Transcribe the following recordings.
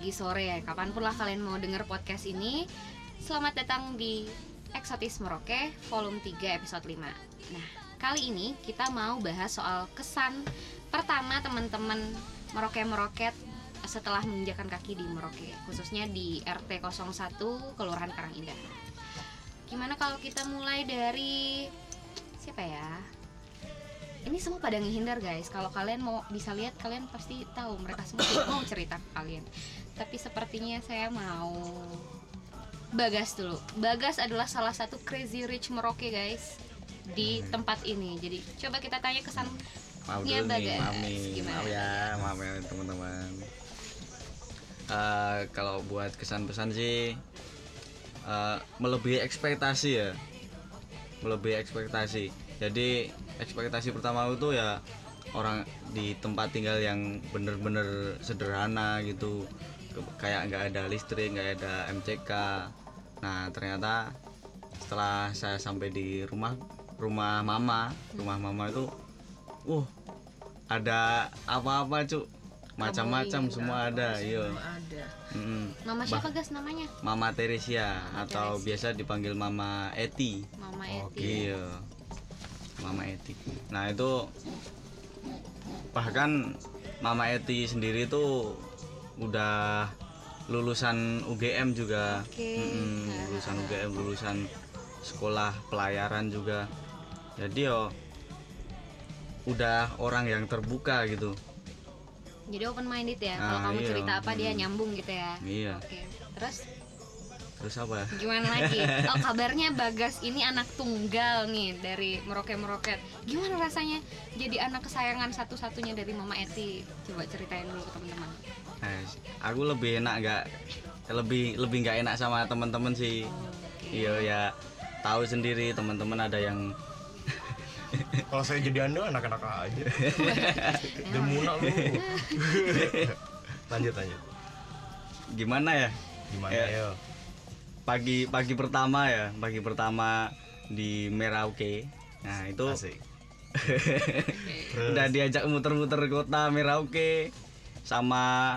pagi, sore. Ya Kapan pun lah kalian mau denger podcast ini Selamat datang di Eksotis Merauke volume 3 episode 5 Nah, kali ini kita mau bahas soal kesan pertama teman-teman Merauke-Meroket setelah menginjakan kaki di Merauke Khususnya di RT 01 Kelurahan Karangindah Gimana kalau kita mulai dari siapa ya? ini semua pada ngehindar guys. Kalau kalian mau bisa lihat kalian pasti tahu. Mereka semua mau cerita ke kalian tapi sepertinya saya mau Bagas dulu. Bagas adalah salah satu crazy rich Merauke guys di tempat ini. Jadi coba kita tanya kesan maaf Iya, dulu nih Bagas. maaf nih. Gimana, maaf ya maaf ya teman-teman. Eh, kalau buat kesan-pesan sih eh, melebihi ekspektasi ya. Melebihi ekspektasi. Jadi ekspektasi pertama itu ya orang di tempat tinggal yang bener-bener sederhana gitu kayak nggak ada listrik nggak ada MCK nah ternyata setelah saya sampai di rumah rumah mama rumah mama itu uh ada apa-apa cuk. Macam-macam semua ada iya. ada. Mm-mm. mama siapa gas namanya? Mama Teresia atau biasa dipanggil Mama Eti. Mama Eti. iya. Mama Eti. Nah itu bahkan Mama Eti sendiri tuh udah lulusan UGM juga. Mm-mm, Nah. lulusan UGM lulusan sekolah pelayaran juga jadi yo udah orang yang terbuka gitu jadi open minded ya kalau Ah, kamu iya. cerita apa dia Hmm. nyambung gitu ya iya oke terus terus apa Gimana lagi? Oh kabarnya Bagas ini anak tunggal nih dari Meroket Meroket. Gimana rasanya jadi anak kesayangan satu-satunya dari Mama Eti? Coba ceritain dulu ke teman-teman. Nah, aku lebih enak nggak lebih lebih nggak enak sama teman-teman sih iya ya tahu sendiri teman-teman ada yang Kalau saya jadi anda anak-anak aja. Demuna lu. lanjut lanjut. gimana ya Gimana Ya. ya? Pagi pagi pertama ya pagi pertama di Merauke nah itu Asik. udah diajak muter-muter kota Merauke sama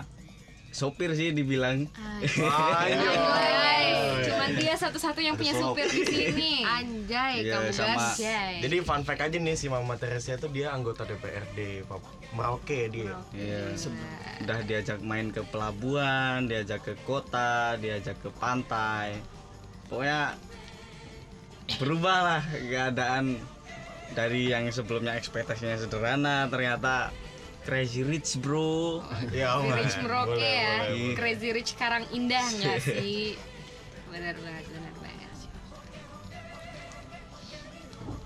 sopir sih dibilang Anjay, cuman dia satu-satunya yang punya Ada supir di sini. Anjay, Iya, kamu sama-. Anjay. Jadi fun fact aja nih si Mama Teresia itu dia anggota DPRD Merauke dia. Iya. udah diajak main ke pelabuhan diajak ke kota diajak ke pantai pokoknya berubah lah keadaan dari yang sebelumnya ekspektasinya sederhana ternyata crazy rich bro Ya, Crazy. Rich Merauke Boleh, ya. boleh, boleh. Crazy Rich Karang Indah nggak sih? Benar banget, benar banget.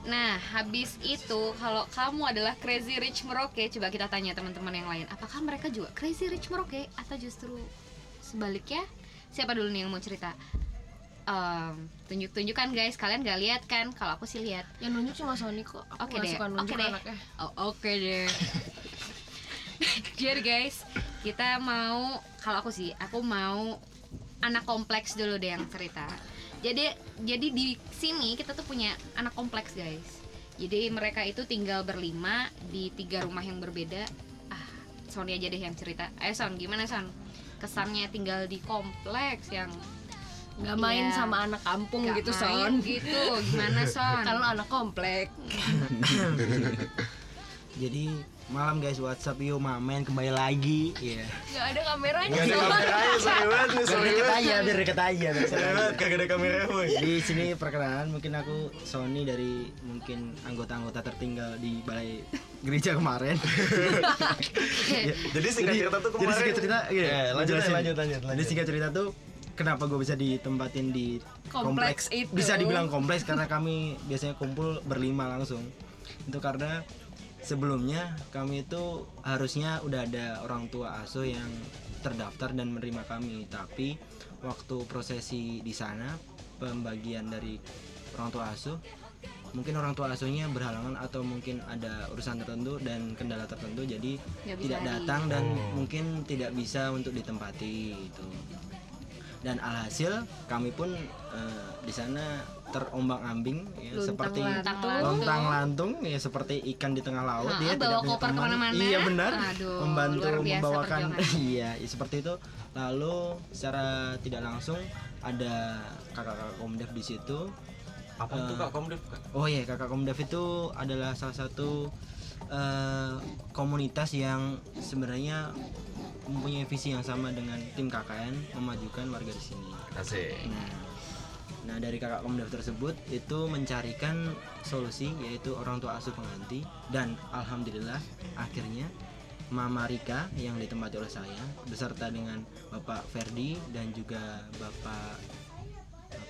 Nah, habis itu kalau kamu adalah Crazy Rich Merauke, coba kita tanya teman-teman yang lain, apakah mereka juga Crazy Rich Merauke atau justru sebaliknya? Siapa dulu nih yang mau cerita? Em, tunjuk-tunjukkan guys, kalian gak lihat kan? Kalau aku sih lihat. yang nunjuk cuma Sony kok Oke nggak deh, oke nunjuk deh. anaknya Oh, oke deh. Jadi guys, kita mau kalau aku sih, aku mau anak kompleks dulu deh yang cerita. Jadi jadi di sini kita tuh punya anak kompleks guys. Jadi mereka itu tinggal berlima di tiga rumah yang berbeda. Ah, Sony aja deh yang cerita. Ayo Son, gimana Son? Kesannya tinggal di kompleks yang nggak main Iya. sama anak kampung nggak gitu main Son Gitu, gimana Son? kalau anak komplek Jadi malam guys WhatsApp yuk mamen kembali lagi ya. nggak ada kameranya Gak ada kameranya, sorry banget nih, sorry banget. aja, biar deket aja. Sorry banget, kagak ada kamera boy. Di sini perkenalan mungkin aku Sony dari mungkin anggota-anggota tertinggal di balai gereja kemarin. Jadi singkat cerita tuh kemarin. Jadi singkat cerita, iya. Ya, lanjut, Jelasin. lanjut, lanjut, Jadi lanjut. singkat cerita tuh kenapa gue bisa ditempatin di Kompleks itu. Bisa dibilang kompleks karena kami biasanya kumpul berlima langsung. Itu karena sebelumnya kami itu harusnya udah ada orang tua asuh yang terdaftar dan menerima kami, tapi waktu prosesi di sana pembagian dari orang tua asuh mungkin orang tua asuhnya berhalangan atau mungkin ada urusan tertentu dan kendala tertentu jadi bisa tidak datang dan Oh. mungkin tidak bisa untuk ditempati itu dan alhasil kami pun eh, di sana terombang ambing ya, Luntang seperti lantung. lontang lantung ya seperti ikan di tengah laut Ah, dia bawa tidak punya koper teman. ke mana-mana. iya benar Aduh, membantu luar biasa membawakan iya ya, seperti itu lalu secara tidak langsung ada kakak-kakak komdev di situ Apa tuh Eh, kak komdev kak? Oh iya, Kakak Komdev itu adalah salah satu eh, komunitas yang sebenarnya mempunyai visi yang sama dengan tim KKN memajukan warga di sini. Asik. Nah, nah dari Kakak Komdev tersebut itu mencarikan solusi yaitu orang tua asuh pengganti. Dan alhamdulillah akhirnya Mama Rika yang ditempati oleh saya beserta dengan Bapak Ferdi dan juga Bapak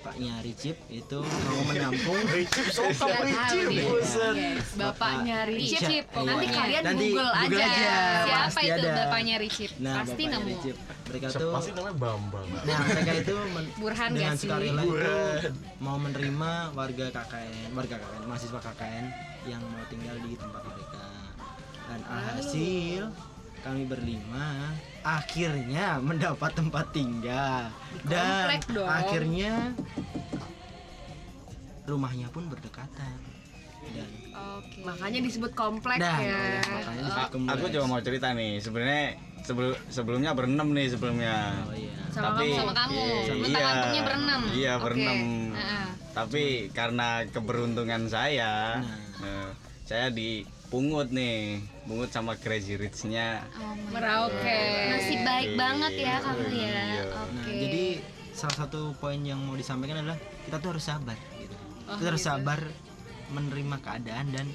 bapaknya Ricip itu mau menampung nih. Buset. Yes, Bapaknya Ricip. Ricip. Iya. Nanti kalian Nanti Google aja. Google aja, Siapa pasti itu ada. bapaknya Ricip? Nah, Pasti bapaknya nemu. Ricip. Mereka tuh sih namanya Bambang? Nah, mereka itu men- Burhan dengan sukarela itu mau menerima warga KKN, warga KKN, mahasiswa KKN yang mau tinggal di tempat mereka. Dan alhasil kami berlima akhirnya mendapat tempat tinggal dan dong. akhirnya rumahnya pun berdekatan dan Oke. Makanya disebut komplek dan ya. makanya disebut aku kompleks. juga mau cerita nih sebenarnya sebelum sebelumnya berenam nih sebelumnya oh iya Sama tapi kamu, sama kamu. iya, lantungnya berenam. iya Oke. berenam Heeh. tapi karena keberuntungan saya Nah. eh, saya dipungut nih pungut sama crazy rich-nya Oh Merauke. Nasib baik banget ya kamu ya. Iya. Oke. Nah, jadi salah satu poin yang mau disampaikan adalah kita tuh harus sabar gitu. Oh, kita harus gitu. sabar menerima keadaan dan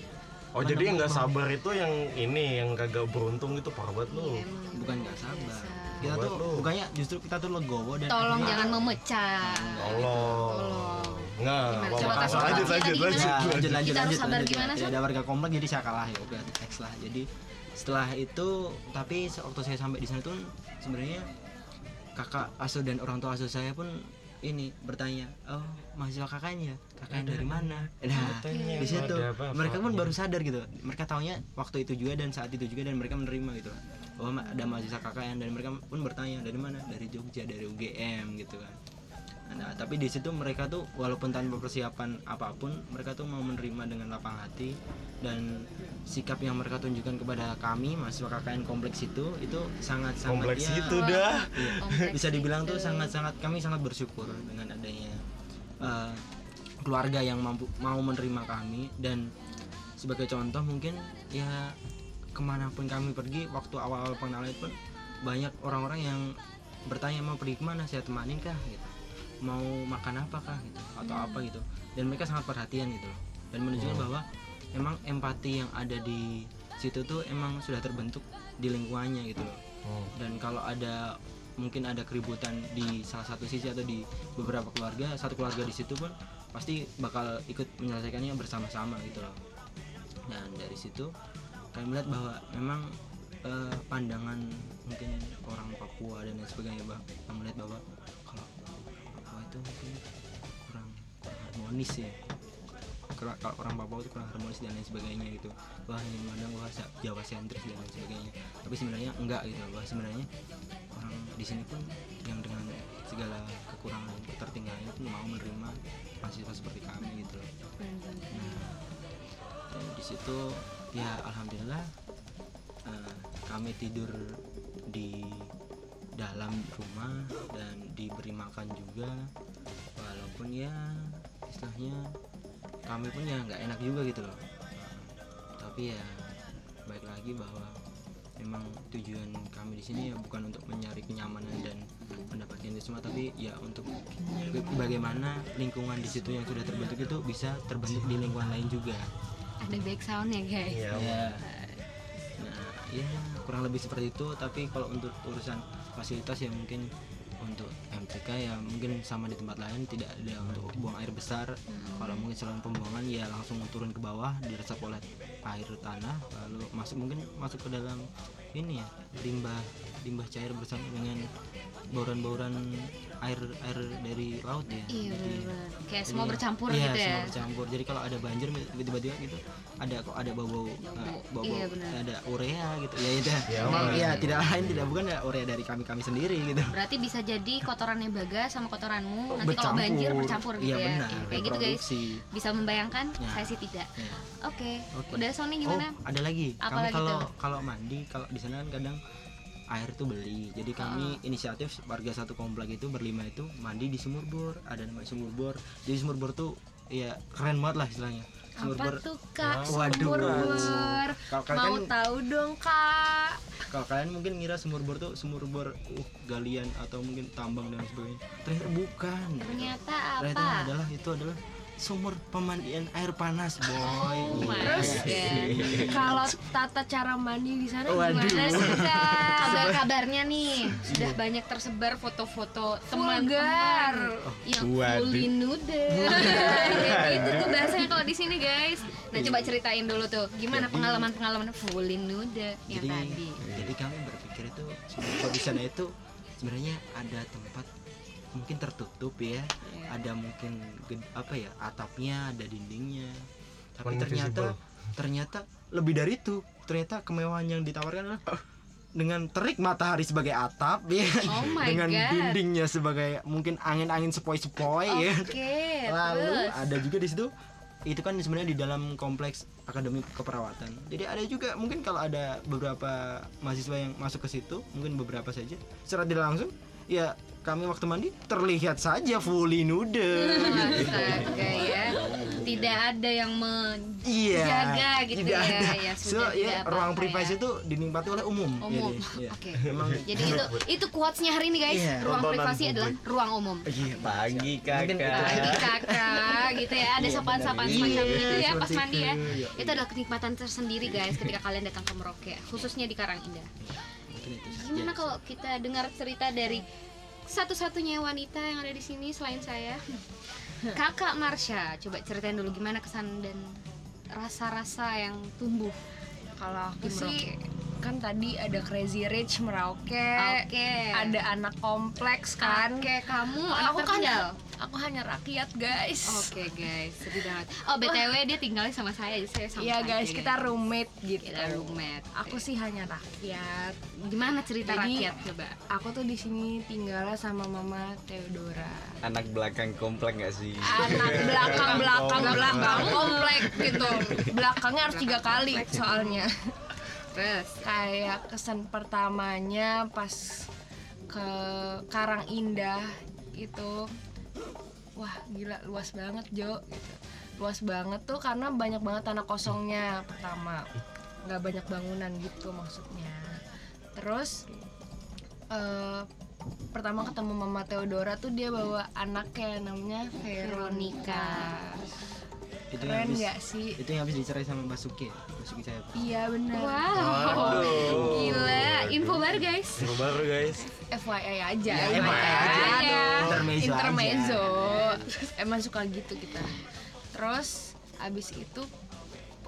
Oh jadi yang nggak sabar itu yang ini yang kagak beruntung itu parah banget lu. Iya, emang. bukan nggak sabar. Kita tuh bukannya justru kita tuh legowo dan Tolong akhirnya- jangan memecah. Tolong. Nggak, Apa-apa. Coba kasih lanjut, lanjut, lanjut, gimana? lanjut lanjut lanjut, lanjut. gimana, Ya, ada warga komplek jadi saya kalah ya udah X lah. Jadi setelah itu tapi waktu saya sampai di sana tuh sebenarnya kakak asuh dan orang tua asuh saya pun ini bertanya oh mahasiswa kakaknya? Kakaknya dari mana? Nah di situ mereka pun baru sadar gitu. Mereka taunya waktu itu juga dan saat itu juga dan mereka menerima gitu. Bahwa ma- ada mahasiswa KKN dan mereka pun bertanya dari mana? Dari Jogja dari UGM gitu kan nah tapi di situ mereka tuh walaupun tanpa persiapan apa pun mereka tuh mau menerima dengan lapang hati dan sikap yang mereka tunjukkan kepada kami mahasiswa KKN kompleks itu itu sangat sangat Kompleks ya, itu dah. Iya, Kompleks bisa dibilang tuh itu. sangat-sangat kami sangat bersyukur dengan adanya eh, keluarga yang mampu mau menerima kami dan sebagai contoh mungkin ya ke mana pun kami pergi waktu awal-awal pengenalan itu pun banyak orang-orang yang bertanya mau pergi ke mana saya temanin kah gitu mau makan apa kah gitu atau apa gitu. Dan mereka sangat perhatian gitu loh. Dan menunjukkan bahwa emang empati yang ada di situ tuh emang sudah terbentuk di lingkungannya gitu loh. Hmm. dan kalau ada mungkin ada keributan di salah satu sisi atau di beberapa keluarga satu keluarga di situ pun pasti bakal ikut menyelesaikannya bersama-sama gitu loh. Dan dari situ kami melihat bahwa memang eh, pandangan mungkin orang Papua dan lain sebagainya bah kami melihat bahwa itu mungkin kurang kurang harmonis ya. Kalau- kalau orang Papua itu kurang harmonis dan lain sebagainya gitu. Wah ini memandang wah Jawa sentris dan lain sebagainya. Tapi sebenarnya enggak gitu. Bahwa sebenarnya orang di sini pun yang dengan segala kekurangan dan ketertinggalan itu mau menerima mahasiswa seperti kami gitu loh. Nah di situ ya alhamdulillah eh, kami tidur di dalam rumah dan diberi makan juga. Walaupun ya istilahnya kami pun ya nggak enak juga gitu loh. Tapi ya baik lagi bahwa memang tujuan kami di sini ya bukan untuk mencari kenyamanan dan mendapatkan itu semua tapi ya untuk bagaimana lingkungan di situ yang sudah terbentuk itu bisa terbentuk di lingkungan lain juga. Ada back sound ya guys. Ya nah ya kurang lebih seperti itu tapi kalau untuk urusan fasilitas ya mungkin untuk MTK ya mungkin sama di tempat lain tidak ada untuk buang air besar. Kalau mungkin saluran pembuangan ya langsung turun ke bawah diresap oleh air tanah lalu masuk mungkin masuk ke dalam ini ya limbah limbah cair bersama dengan bauran-bauran air air dari laut ya Iya Jadi- benar-benar. Kayak jadi semua ya- bercampur iya, gitu ya. semua bercampur jadi kalau ada banjir tiba-tiba gitu ada kok ada bau-bau nah, bau-bau Iya, benar. ada urea gitu ya itu Ya, emang benar. ya tidak lain tidak bukan ya urea dari kami kami sendiri gitu Berarti bisa jadi kotorannya Baga sama kotoranmu nanti kalau Bercampur. banjir bercampur gitu iya ya. benar Iya, Kayak gitu guys. Bisa membayangkan? Ya. Saya sih tidak. Ya. Oke. Oke. Udah Sony Oh, gimana? ada lagi. Apa kami kalau tuh? kalau mandi kalau di sana kan kadang air tuh beli. Jadi kami inisiatif warga satu komplek itu berlima itu mandi di sumur bor. Ada namanya sumur bor. Jadi sumur bor tuh ya keren banget lah istilahnya. Sumur Apa bor. tuh kak? Waduh. Sumur bor. Kalau Mau kalian tahu dong kak? kalau kalian mungkin ngira sumur bor tuh sumur bor uh, galian atau mungkin tambang dan sebagainya. Ternyata bukan. Ternyata Ternyata apa? adalah itu adalah sumur pemandian air panas, boy. Oh Terus God. kalau tata cara mandi di sana Waduh. gimana sih kak? Kabar-kabarnya nih sudah banyak tersebar foto-foto teman-teman Vulgar. yang fully nude. Gitu tuh bahasanya kalau di sini guys. Nah coba ceritain dulu tuh gimana pengalaman-pengalaman fully nude yang jadi tadi. jadi kami berpikir itu kalau di sana itu sebenarnya ada tempat mungkin tertutup ya Iya. ada mungkin apa ya atapnya ada dindingnya tapi Cuman ternyata invisible. ternyata lebih dari itu ternyata kemewahan yang ditawarkan adalah dengan terik matahari sebagai atap ya Oh my dengan God. dindingnya sebagai mungkin angin-angin sepoi-sepoi ya Oke, lalu terus. ada juga di situ itu kan sebenarnya di dalam kompleks akademi keperawatan jadi ada juga mungkin kalau ada beberapa mahasiswa yang masuk ke situ mungkin beberapa saja secara tidak langsung ya kami waktu mandi terlihat saja fully nude Astaga ya. Tidak ada yang iya menjaga gitu tidak ya. ada. Ya so sudah ya ruang ya. privasi itu dinikmati oleh umum umum. jadi, ya. Oke. memang Jadi itu itu quotesnya hari ini guys. Iya. Ruang Tontonan privasi adalah ruang umum. iya Pagi kakak. Pagi kakak gitu ya ada sapaan-sapaan benar. semacam itu ya pas mandi ya. itu. Itu adalah kenikmatan tersendiri guys ketika kalian datang ke Merauke khususnya di Karangindah. Mungkin itu saja. Gimana kalau kita dengar cerita dari satu-satunya wanita yang ada di sini selain saya? Kakak Marsha, coba ceritain dulu gimana kesan dan rasa-rasa yang tumbuh. Kalau aku sih kan tadi ada Crazy Rich Merauke, Oke. ada anak kompleks kan. Oke, kamu Aku anak kan tertinggal. aku hanya rakyat guys. Oke guys, sedih banget. Oh btw dia tinggalnya sama saya, jadi saya sama Iya aja, guys, kita roommate gitu. kita roommate. Aku sih hanya rakyat. gimana cerita Jadi- rakyat coba? Aku tuh di sini tinggalnya sama Mama Theodora. Anak belakang komplek gak sih? Anak belakang belakang belakang komplek gitu. Belakangnya harus tiga kali soalnya. Terus Kayak kesan pertamanya pas ke Karang Indah itu wah gila luas banget Jo gitu. luas banget tuh karena banyak banget tanah kosongnya pertama. Nggak banyak bangunan gitu maksudnya. Terus eh, pertama ketemu Mama Theodora tuh dia bawa anaknya namanya Veronica itu yang keren habis nggak sih? itu yang habis dicerai sama Basuki ya? Basuki saya. Iya bener Wow, gila, info baru guys. Info baru guys. FYI aja. Ya, FYI aja. aja. Intermezzo Intermezzo. emang suka gitu kita. Terus abis itu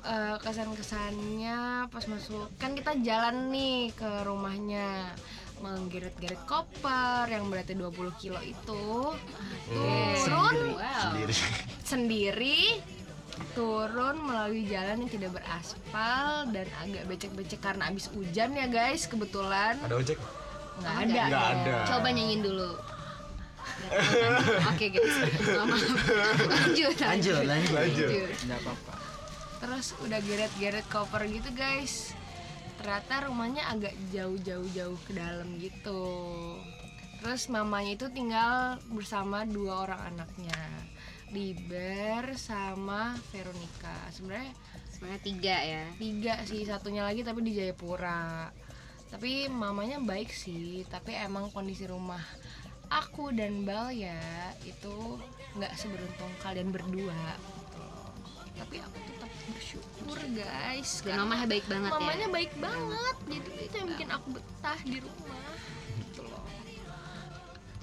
eh, kesan-kesannya pas masuk kan kita jalan nih ke rumahnya. Menggeret-geret koper yang berarti 20 kilo itu. Turun. Wow. Sendiri. sendiri turun melalui jalan yang tidak beraspal dan agak becek-becek karena abis hujan ya guys kebetulan Ada ojek? nggak ada Nggak ada. Coba nyanyiin dulu. Oke guys, lanjut. lanjut lanjut Lanjut. nggak apa-apa terus udah geret-geret koper gitu guys ternyata rumahnya agak jauh-jauh-jauh ke dalam gitu terus mamanya itu tinggal bersama dua orang anaknya Liber sama Veronica. Sebenarnya Sebenarnya tiga ya. tiga sih satunya lagi tapi di Jayapura. Tapi mamanya baik sih tapi emang kondisi rumah aku dan Bal ya itu nggak seberuntung kalian berdua gitu tapi aku tetap bersyukur guys. Dan mamanya baik banget ya. mamanya baik banget. Jadi itu yang bikin aku betah di rumah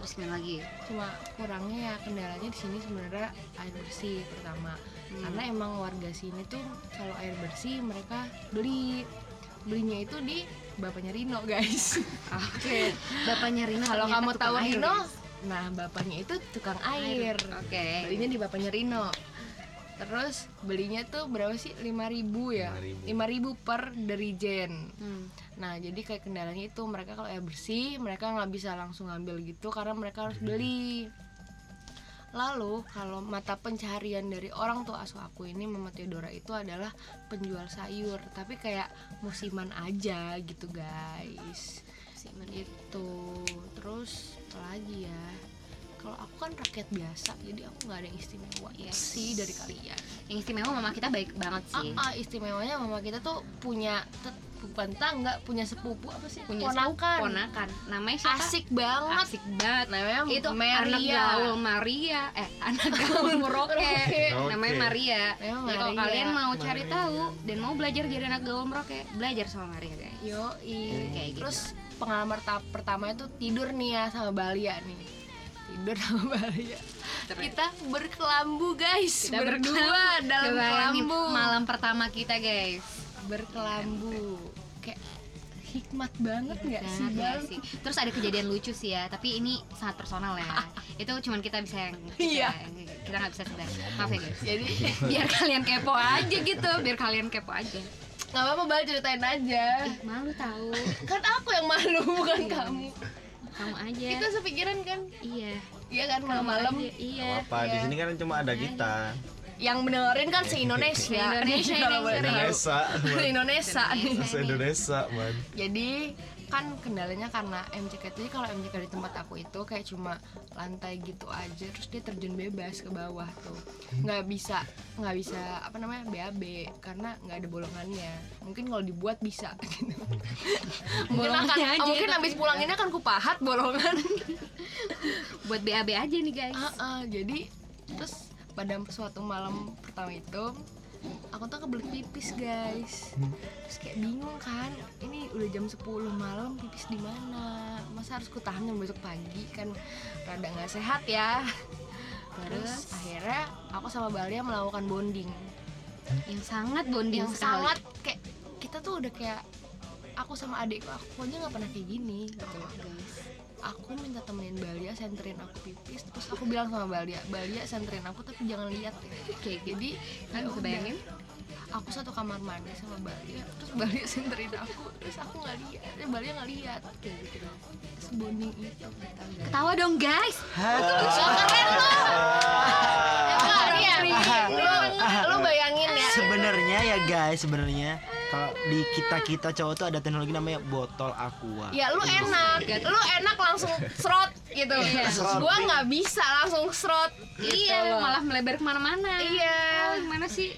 Terus gimana lagi? cuma kurangnya ya kendalanya di sini sebenarnya air bersih pertama. Karena emang warga sini tuh kalau air bersih mereka beli. Belinya itu di bapaknya Rino guys. Oke. Bapaknya Rino kalau kamu tahu air, Rino nah bapaknya itu tukang air. Oke. belinya di bapaknya Rino terus belinya tuh berapa sih? 5000 ya? 5.000. 5000 per derijen Hmm. nah jadi kayak kendalanya itu mereka kalau air bersih mereka nggak bisa langsung ngambil gitu karena mereka harus beli. Lalu kalau mata pencaharian dari orang tua asuh aku ini Mama Theodora itu adalah penjual sayur. Tapi kayak musiman aja gitu guys. Musiman. itu terus apa lagi ya kalau aku kan rakyat biasa jadi aku nggak ada yang istimewa Yes. sih dari kalian Yang istimewa mama kita baik banget sih. ah, ah, istimewanya mama kita tuh punya bukan tangga punya sepupu apa sih Punya ponakan sepupu, ponakan. Namanya siapa? asik banget Asik banget. namanya itu Maria anak gaul Maria eh anak gaul Merauke Merauke. namanya. Maria Namanya Jadi kalau Maria. kalian mau cari tahu dan mau belajar jadi anak gaul Merauke belajar sama Maria guys yo Kayak gitu. terus pengalaman ta- pertama itu tidur nih ya sama Balia nih tidur sama Balia kita berkelambu guys Kita berdua berkelambu. dalam kelambu malam pertama kita guys berkelambu kayak hikmat banget nggak sih ya sih. Terus ada kejadian lucu sih ya, tapi ini sangat personal ya. Itu cuman kita bisa yang kita, Iya. kita nggak bisa sebar. Maaf ya guys. jadi Biar kalian kepo aja gitu, biar kalian kepo aja. nggak apa-apa bal ceritain aja Ih, malu tahu. kan aku yang malu bukan kamu Kamu aja. kita sepikiran kan Iya. iya kan malam-malam Iya. apa di sini kan cuma ada kita yang mendengarin kan se Indonesia. Indonesia Se Indonesia nih bahasa Indonesia man jadi kan kendalanya karena MCK itu kalau MCK di tempat aku itu kayak cuma lantai gitu aja terus dia terjun bebas ke bawah tuh. Nggak bisa nggak bisa apa namanya BAB karena nggak ada bolongannya. Mungkin kalau dibuat bisa. Gitu. mungkin akan Bolongannya aja, mungkin habis pulang ini akan kupahat bolongan. Buat BAB aja nih guys. Ah, ah, jadi terus pada suatu malam pertama itu aku tuh kebelet pipis guys. Terus kayak bingung kan ini udah jam 10 malam pipis di mana? Masa harus kutahan yang besok pagi? Kan rada nggak sehat ya. Terus akhirnya aku sama Balia melakukan bonding. Yang sangat bonding yang sekali. sangat kayak kita tuh udah kayak aku sama adikku aku aja nggak pernah kayak gini gitu loh guys aku minta temenin Balia senterin aku pipis terus aku bilang sama Balia Balia senterin aku tapi jangan lihat ya. Kayak jadi Kan ya bisa udah. bayangin? aku satu kamar mandi sama Balia terus Balia senterin aku terus aku nggak lihat terus Balia nggak lihat. Kayak gitu terus bonding itu Ketawa dong guys. so keren lo ya lu bayangin ya. Sebenarnya ya guys sebenarnya kalau di kita kita cowok tuh ada teknologi namanya botol aqua Ya lu enak, lu enak langsung serot gitu. Gua nggak bisa langsung serot. Iya, malah melebar ke mana-mana. Iya. Oh, gimana sih?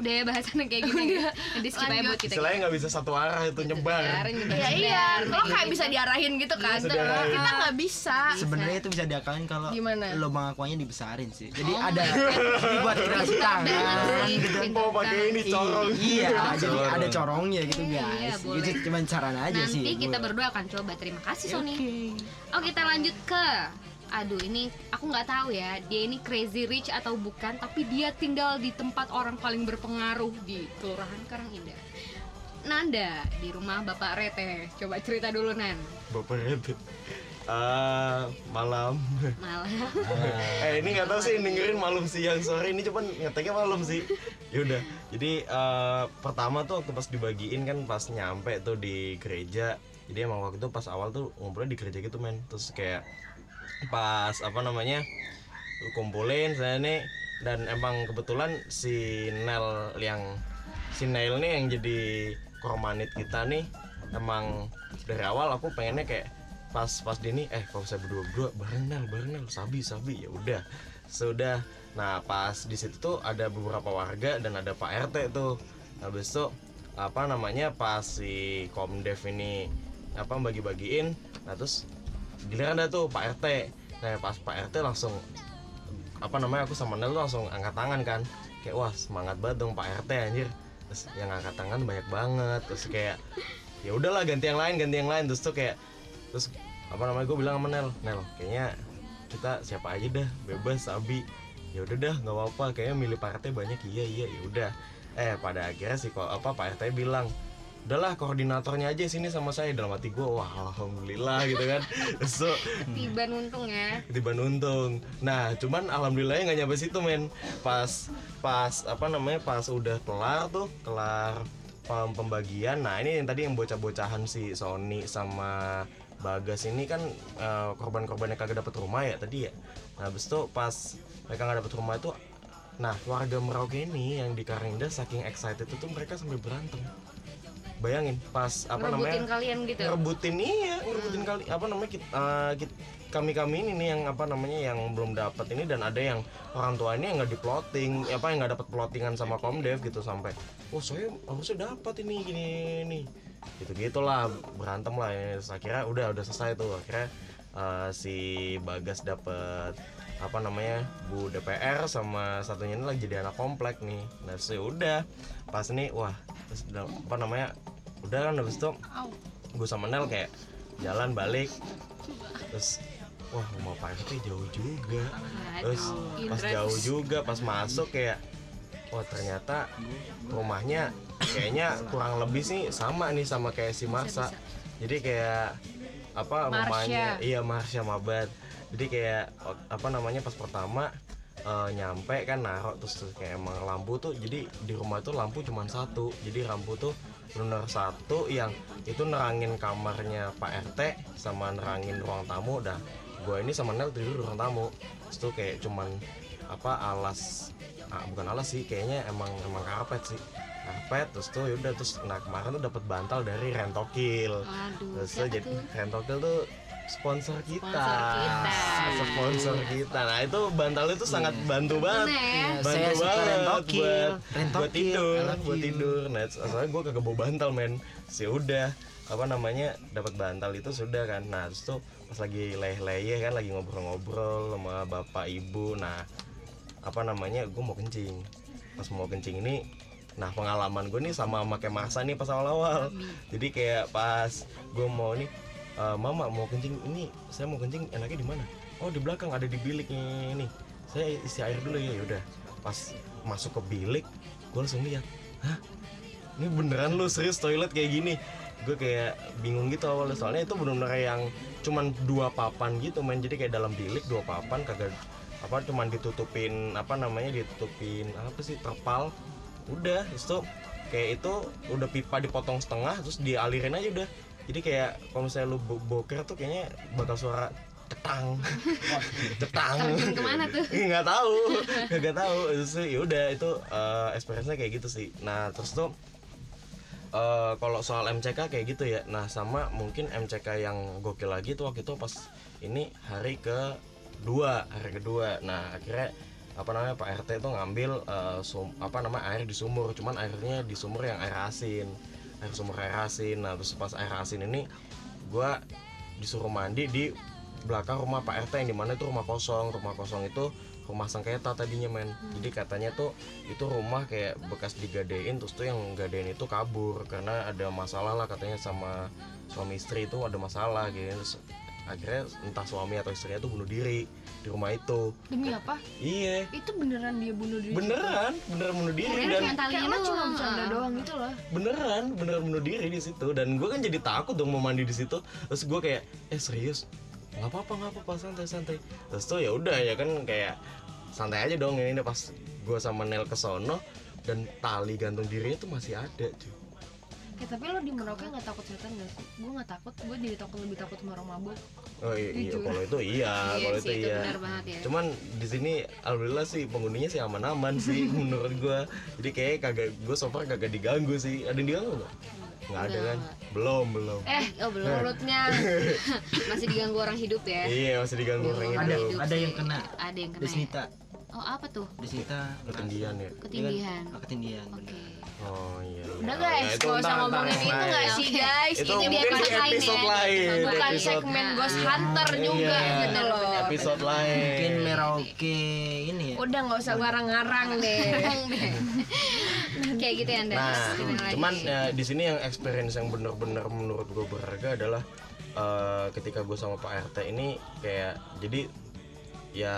Udah ya bahasannya kayak gini. Nanti skip aja buat kita. istilahnya nggak bisa satu arah itu nyebar Iya iya, lo kayak gitu. bisa diarahin gitu kan. Bisa diarahin. Kita nggak bisa. sebenarnya itu bisa diakalin kalau Gimana? lubang aquanya dibesarin sih jadi Oh ada dibuat kreasi tangan gitu sih. oh pakai ini corong iya jadi ada corongnya gitu Iya, guys itu cuma saran aja sih Nanti kita berdua akan coba. Terima kasih Sony. Oh kita lanjut ke Aduh ini aku nggak tahu ya dia ini crazy rich atau bukan tapi dia tinggal di tempat orang paling berpengaruh di Kelurahan Karangindah. Nanda di rumah Bapak Rete. Coba cerita dulu Nan. bapak itu Ah, malam Malah. eh ini nggak tahu sih dengerin malam siang sore ini cuman ngeteknya malam sih yaudah jadi eh, pertama tuh waktu pas dibagiin kan pas nyampe tuh di gereja jadi emang waktu itu pas awal tuh ngumpulnya di gereja gitu men terus kayak pas apa namanya kumpulin saya nih. Dan emang kebetulan si Nel yang si Nail nih yang jadi kormanit kita nih emang dari awal aku pengennya kayak pas pas dia nih eh kalau saya berdua berdua bareng Nel bareng Nel sabi sabi. Ya udah sudah. Nah pas di situ tuh ada beberapa warga dan ada Pak RT tuh. Habis itu apa namanya pas si Komdev ini apa bagi-bagiin. Nah terus giliran ada tuh Pak RT nah pas Pak RT langsung apa namanya aku sama Nel langsung angkat tangan kan. Kayak wah semangat banget dong Pak RT anjir. Terus yang angkat tangan banyak banget. Terus kayak ya udahlah ganti yang lain ganti yang lain. Terus tuh kayak terus apa namanya gue bilang sama Nel Nel kayaknya kita siapa aja dah bebas sabi ya udah dah nggak apa-apa kayaknya milih Pak RT banyak. Iya iya ya udah. Eh pada akhirnya sih kok apa Pak RT bilang udahlah koordinatornya aja sini sama saya. Dalam hati gue wah alhamdulillah gitu kan. So tiba untung ya. tiba untung. Nah cuman alhamdulillahnya nggak nyampe situ men. Pas pas apa namanya pas udah kelar tuh kelar pem- pembagian. Nah ini yang tadi yang bocah-bocahan si Sony sama Bagas ini kan eh, korban-korban yang kagak dapet rumah ya tadi ya. Nah habis itu pas mereka nggak dapet rumah itu nah warga Merauke ini yang di Karinda saking excited itu tuh mereka sampai berantem bayangin pas apa namanya? ngerebutin kalian gitu. Ngerebutin iya ngerebutin kali apa namanya kita, kami kami ini nih yang apa namanya yang belum dapat ini dan ada yang orang tuanya yang nggak diploting apa yang nggak dapat plotingan sama komdev gitu sampai oh saya harusnya dapat ini gini nih gitu gitulah berantem lah ya akhirnya udah udah selesai tuh akhirnya eh, si bagas dapet apa namanya bu DPR sama satunya ini lagi jadi anak komplek nih. Nah terus ya udah pas nih wah terus apa namanya udah kan habis itu gue sama Nel kayak jalan balik. Terus wah rumah Pak RT jauh juga. Terus pas jauh juga pas masuk kayak wah ternyata rumahnya kayaknya kurang lebih sih sama nih sama kayak si Marsa jadi kayak apa rumahnya. Iya Marsha Mabat jadi kayak apa namanya pas pertama eh, nyampe kan narok terus tuh kayak emang lampu tuh jadi di rumah tuh lampu cuma satu. Jadi lampu tuh benar satu yang itu nerangin kamarnya Pak RT sama nerangin ruang tamu. Dah gue ini sama Nel tidur di ruang tamu. Terus tuh kayak cuman apa alas ah, bukan alas sih kayaknya emang emang karpet sih karpet terus tuh yaudah terus nah kemarin tuh dapat bantal dari Rentokil. Waduh terus tuh jadi tuh? Rentokil tuh sponsor kita. Sponsor kita. sponsor kita. Nah itu bantal itu sangat bantu banget. Ya? bantu Saya banget Rentokil. buat Rentokil, buat tidur buat tidur. Nah soalnya gue kagak bawa bantal men. Sih udah apa namanya dapat bantal itu sudah kan. Nah terus tuh pas lagi leh-leh kan lagi ngobrol-ngobrol sama bapak ibu. Nah apa namanya gue mau kencing. Pas mau kencing ini nah pengalaman gue nih sama pakai masa nih pas awal-awal. Jadi kayak pas gue mau nih "Eh, mama mau kencing ini saya mau kencing enaknya di mana? Oh di belakang ada di biliknya ini. Saya isi air dulu ya udah. Pas masuk ke bilik gue langsung lihat hah? Ini beneran lu? Serius toilet kayak gini? Gue kayak bingung gitu awalnya. Soalnya itu bener-bener yang cuman dua papan gitu main jadi kayak dalam bilik dua papan kagak apa cuman ditutupin apa namanya ditutupin apa sih terpal udah tuh kayak itu udah pipa dipotong setengah terus dialirin aja udah. Jadi kayak kalau misalnya lu bo- boker tuh kayaknya bakal suara cetang. Cetang. Terjun ke mana tuh? Nggak tahu. Nggak tahu. Terus ya udah itu eh, experience-nya kayak gitu sih. Nah terus tuh eh, kalau soal MCK kayak gitu ya. Nah sama mungkin MCK yang gokil lagi tuh waktu itu pas ini hari kedua hari kedua. Nah akhirnya apa namanya Pak RT itu ngambil eh, sum- apa namanya air di sumur. Cuman airnya di sumur yang air asin. Air sumur air asin. Nah terus pas air asin ini gua disuruh mandi di belakang rumah Pak RT yang di mana itu rumah kosong. Rumah kosong itu rumah sengketa tadinya men. Jadi katanya tuh itu rumah kayak bekas digadein terus tuh yang gadein itu kabur. Karena ada masalah lah katanya sama suami istri itu ada masalah gitu. Terus akhirnya entah suami atau istrinya tuh bunuh diri di rumah itu. Demi apa? Iya. Itu beneran dia bunuh diri? Beneran beneran bunuh diri Kirain dan kayak talinya kayak lo cuma bercanda ah. doang gitu loh. Beneran beneran bunuh diri di situ. Dan gue kan jadi takut dong mau mandi di situ. Terus gue kayak eh serius? Nggak apa-apa nggak apa-apa. Santai santai terus tuh ya udah ya kan kayak santai aja dong. Ini pas gue sama Nel ke sono dan tali gantung dirinya tuh masih ada cuy ya tapi lo di Merauke nggak takut setan gak sih? Gue nggak takut. Gue jadi takut lebih takut sama orang mabuk oh iya, iya. Kalau itu iya Iya kalau itu itu iya. benar banget ya. cuman di sini alhamdulillah sih penghuninya sih aman-aman sih menurut gue jadi kayak kagak gue so far kagak diganggu sih. Ada yang diganggu nggak? Nggak ada kan? Belum belum. Eh oh belum mulutnya. Masih diganggu orang hidup ya? Iya masih diganggu orang Orang Ada- hidup ada sih. yang kena. ada yang kena ya? Desnita oh apa tuh? Desnita. Ketinggian ya? Ketindihan Ah, ketindihan oke. benar. Oh iya, iya. udah Nah, guys itu gak usah ngomongin itu nggak sih guys? Itu ini di episode lain episode lain. Bukan segmen Ghost Hunter juga Iya. gitu loh. Episode lain. mungkin Merauke ini ya. Udah nggak usah ngarang-ngarang deh. Kayak gitu ya anda Nah, cuman ya, di sini yang experience yang bener-bener menurut gue berharga adalah eh, ketika gue sama Pak RT ini kayak jadi ya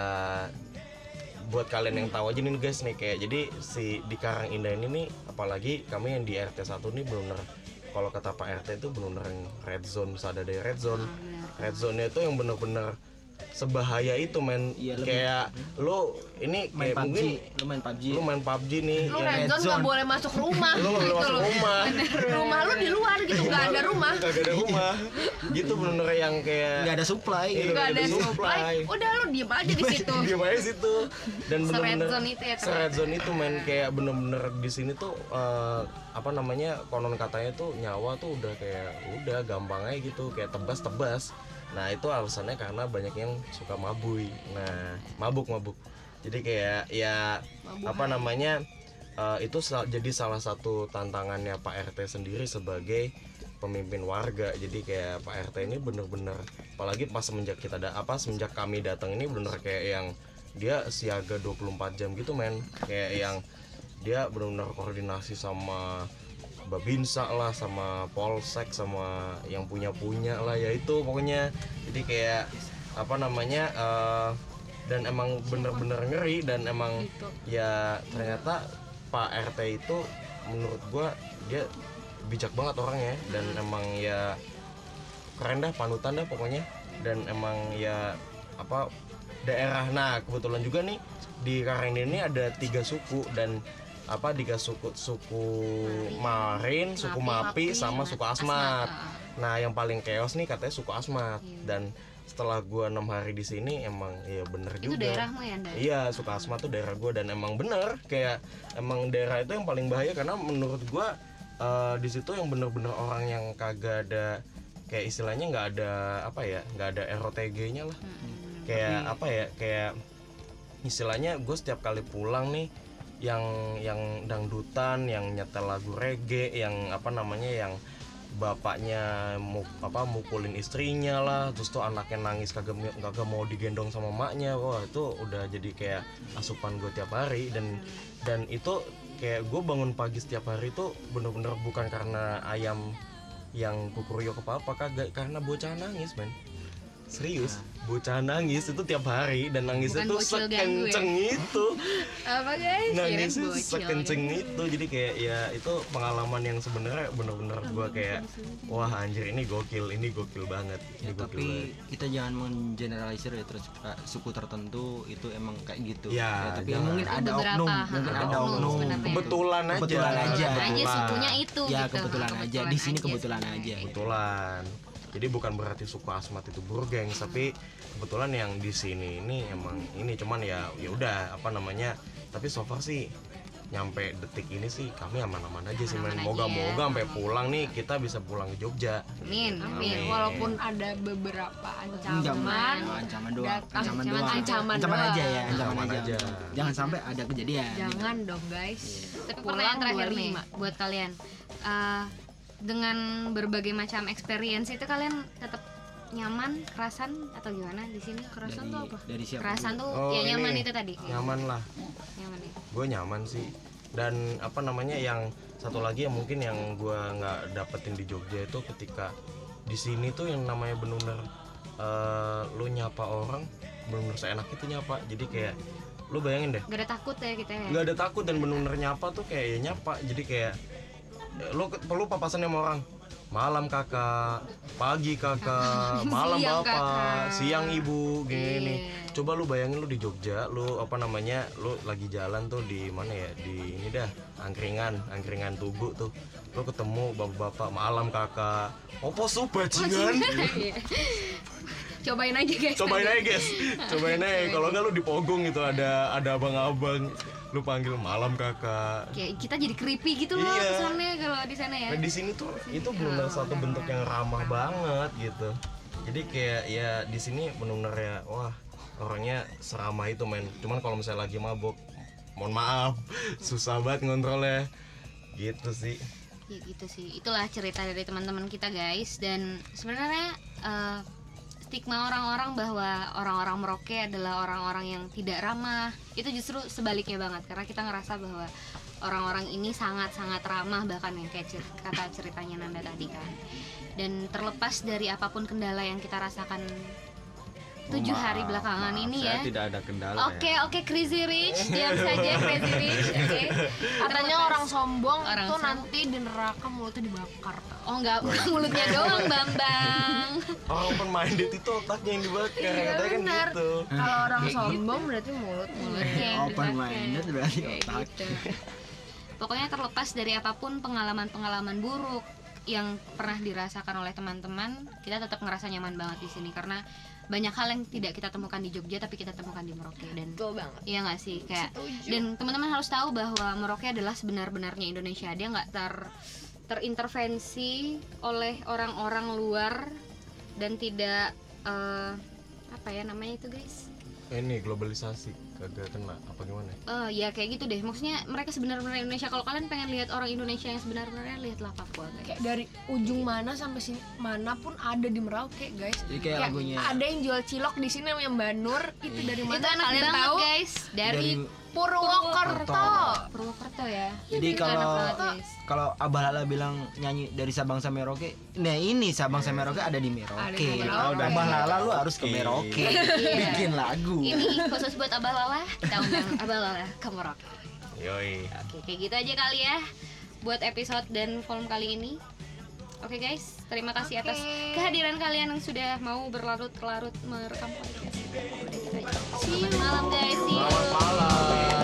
buat kalian yang tahu aja nih guys nih kayak jadi si di Karang Indah ini nih apalagi kami yang di RT 1 nih bener-bener kalau kata Pak RT itu benar-benar red zone ada dari red zone Ah, benar. red zone itu yang benar-benar sebahaya itu men. Iya, lebih- kayak lo ini main kayak PUBG mungkin lu main PUBG lu main PUBG nih lu yang red red zone nggak boleh masuk rumah lu nggak boleh gitu masuk loh. rumah. Rumah lu di luar gitu nggak ada rumah Nggak ada rumah. Gitu bener-bener yang kayak nggak ada supply. Gitu nggak ada ada supply. supply. udah lu diem aja di situ. dia main situ. Dan bener-bener zone itu ya, se-red zone itu men. Kayak bener-bener di sini tuh eh, apa namanya konon katanya tuh nyawa tuh udah kayak udah gampang aja gitu kayak tebas-tebas nah itu alasannya karena banyak yang suka mabui. Nah mabuk mabuk. Jadi kayak ya apa namanya eh, itu sel- jadi salah satu tantangannya Pak RT sendiri sebagai pemimpin warga. Jadi kayak Pak RT ini bener-bener apalagi pas semenjak kita ada apa semenjak kami datang ini bener kayak yang dia siaga 24 jam gitu men. Kayak yang dia benar-benar koordinasi sama Babinsa lah sama Polsek sama yang punya punya lah ya itu pokoknya. Jadi kayak apa namanya eh, dan emang bener-bener ngeri dan emang Gitu. ya ternyata Pak RT itu menurut gua dia bijak banget orangnya dan emang ya keren dah panutan dah pokoknya. Dan emang ya apa daerah. Nah kebetulan juga nih di Karang ini ada tiga suku dan apa tiga suku suku Marin, suku Mapi, sama suku Asmat. Nah yang paling chaos nih katanya suku Asmat. Dan setelah gua enam hari di sini emang ya bener itu juga. daerahmu ya Anda? Iya, suka asma tuh daerah gue dan emang bener kayak emang daerah itu yang paling bahaya. Karena menurut gue eh, di situ yang bener-bener orang yang kagak ada kayak istilahnya nggak ada apa ya nggak ada ROTG-nya lah. Kayak apa ya kayak istilahnya gue setiap kali pulang nih yang yang dangdutan yang nyetel lagu reggae yang apa namanya yang bapaknya mu, apa mukulin istrinya lah terus tuh anaknya nangis kagak kagak mau digendong sama maknya wah itu udah jadi kayak asupan gue tiap hari. Dan dan itu kayak gue bangun pagi setiap hari itu bener-bener bukan karena ayam yang kukurio ke papa kagak karena bocah nangis men serius bocah nangis itu tiap hari dan nangisnya Bukan tuh ganggu ya? sekenceng itu apa guys nangisnya bocil sekenceng itu jadi kayak ya itu pengalaman yang sebenarnya bener-bener gua kayak wah anjir ini gokil ini gokil banget ini Ya, gokil tapi banget. kita jangan mengeneralisir ya terus uh, suku tertentu itu emang kayak gitu. Ya, tapi jangan. mungkin Itu ada beberapa, oknum, mungkin ada oknum kebetulan aja Kebetulan aja. aja Kebetulan. sukunya itu Ya gitu kebetulan aja. Di sini kebetulan aja. kebetulan jadi bukan berarti suku asmat itu burgeng tapi kebetulan yang di sini ini emang ini cuman ya ya udah apa namanya tapi so far sih nyampe detik ini sih kami aman-aman aja sih aja moga-moga ya. sampai pulang nih kita bisa pulang ke Jogja Amin, amin. Amin. walaupun ada beberapa ancaman Ancaman, ancaman doang, datang. ancaman Ancaman doang. ancaman Ancaman doang. aja ya, ancaman, Ancaman aja. aja. Jangan sampai ada kejadian. jangan dong guys Tapi Pulang pertanyaan terakhir nih 25. buat kalian. Eh, dengan berbagai macam experience itu kalian tetap nyaman, kerasan atau gimana di sini? kerasan Dari, tuh apa dari siapa? Kerasan tuh Oh, ya nyaman ini. itu tadi. nyaman lah Nyaman ya. gue nyaman sih dan apa namanya yang satu lagi yang mungkin yang gue nggak dapetin di Jogja itu ketika di sini tuh yang namanya benar-benar eh, lu nyapa orang benar-benar seenak itu nyapa jadi kayak lu bayangin deh Gak ada takut ya kita ya. nggak ada takut dan benar-benar nyapa tuh kayak ya nyapa jadi kayak lu ke- perlu papasan sama orang. Malam kakak. Pagi kakak. Malam Siang bapak. kakak. siang ibu. Gini. Iya. coba lu bayangin lu di Jogja lu apa namanya lu lagi jalan tuh di mana ya? Di ini dah angkringan. Angkringan tugu tuh. Lu ketemu bapak-bapak malam kakak. Opo su bajingan? Iya. Cobain aja guys. cobain aja guys. Cobain aja. Kalau nggak lu di Pogong gitu ada ada abang-abang lu panggil malam kakak Kayak kita jadi creepy gitu loh Iya. kesannya kalau di sana ya. Nah di sini tuh itu benar satu bentuk yang ramah banget gitu. Jadi kayak ya di sini benar ya wah orangnya seramah itu men. Cuman kalau misalnya lagi mabuk, mohon maaf susah banget ngontrolnya. Gitu sih. Ya gitu sih. Itulah cerita dari teman-teman kita guys dan sebenarnya eh, stigma orang-orang bahwa orang-orang Merauke adalah orang-orang yang tidak ramah. Itu justru sebaliknya banget karena kita ngerasa bahwa orang-orang ini sangat-sangat ramah bahkan yang kayak cer- kata ceritanya Nanda tadi kan. Dan terlepas dari apa pun kendala yang kita rasakan tujuh hari belakangan Maaf, ini saya ya. tidak ada kendala Oke ya. oke Crazy Rich diam saja Crazy Rich. Oke. Katanya orang sombong Orang tuh sombong. nanti di neraka mulutnya dibakar. Oh enggak mulutnya doang Bambang. orang open minded itu otaknya yang dibakar Iya katanya kan benar. gitu Kalau orang sombong berarti mulut Mulutnya yang Open minded berarti otak. gitu. Pokoknya terlepas dari apa pun pengalaman-pengalaman buruk yang pernah dirasakan oleh teman-teman, kita tetap ngerasa nyaman banget di sini karena banyak hal yang tidak kita temukan di Jogja tapi kita temukan di Merauke. Dan Betul banget. Iya nggak sih kayak dan teman-teman harus tahu bahwa Merauke adalah sebenar-benarnya Indonesia. Dia nggak ter terintervensi oleh orang-orang luar dan tidak eh, apa ya namanya itu guys ini globalisasi kagak kena. Apa gimana Eh ya kayak gitu deh. Maksudnya mereka sebenarnya Indonesia kalau kalian pengen lihat orang Indonesia yang sebenarnya lihatlah Papua guys. Kayak dari ujung mana sampai sini mana pun ada di Merauke guys. Jadi kayak lagunya ada yang jual cilok di sini namanya Mbak Nur itu dari mana itu kalian banget tahu? guys. Dari, dari Purwokerto. Purwokerto ya Jadi kalau- kalau Abah Lala bilang nyanyi dari Sabang sampai Merauke, nah ini Sabang sampai Merauke ada di Merauke. Merauke. Abah Lala lu harus ke Merauke, bikin lagu. ini khusus buat Abah Lala kita undang Abah Lala ke Merauke yoi Oke, kayak gitu aja kali ya buat episode dan volume kali ini. Oke guys, terima kasih atas kehadiran kalian yang sudah mau berlarut-larut merekam podcast. See you. Malam guys, see you. selamat malam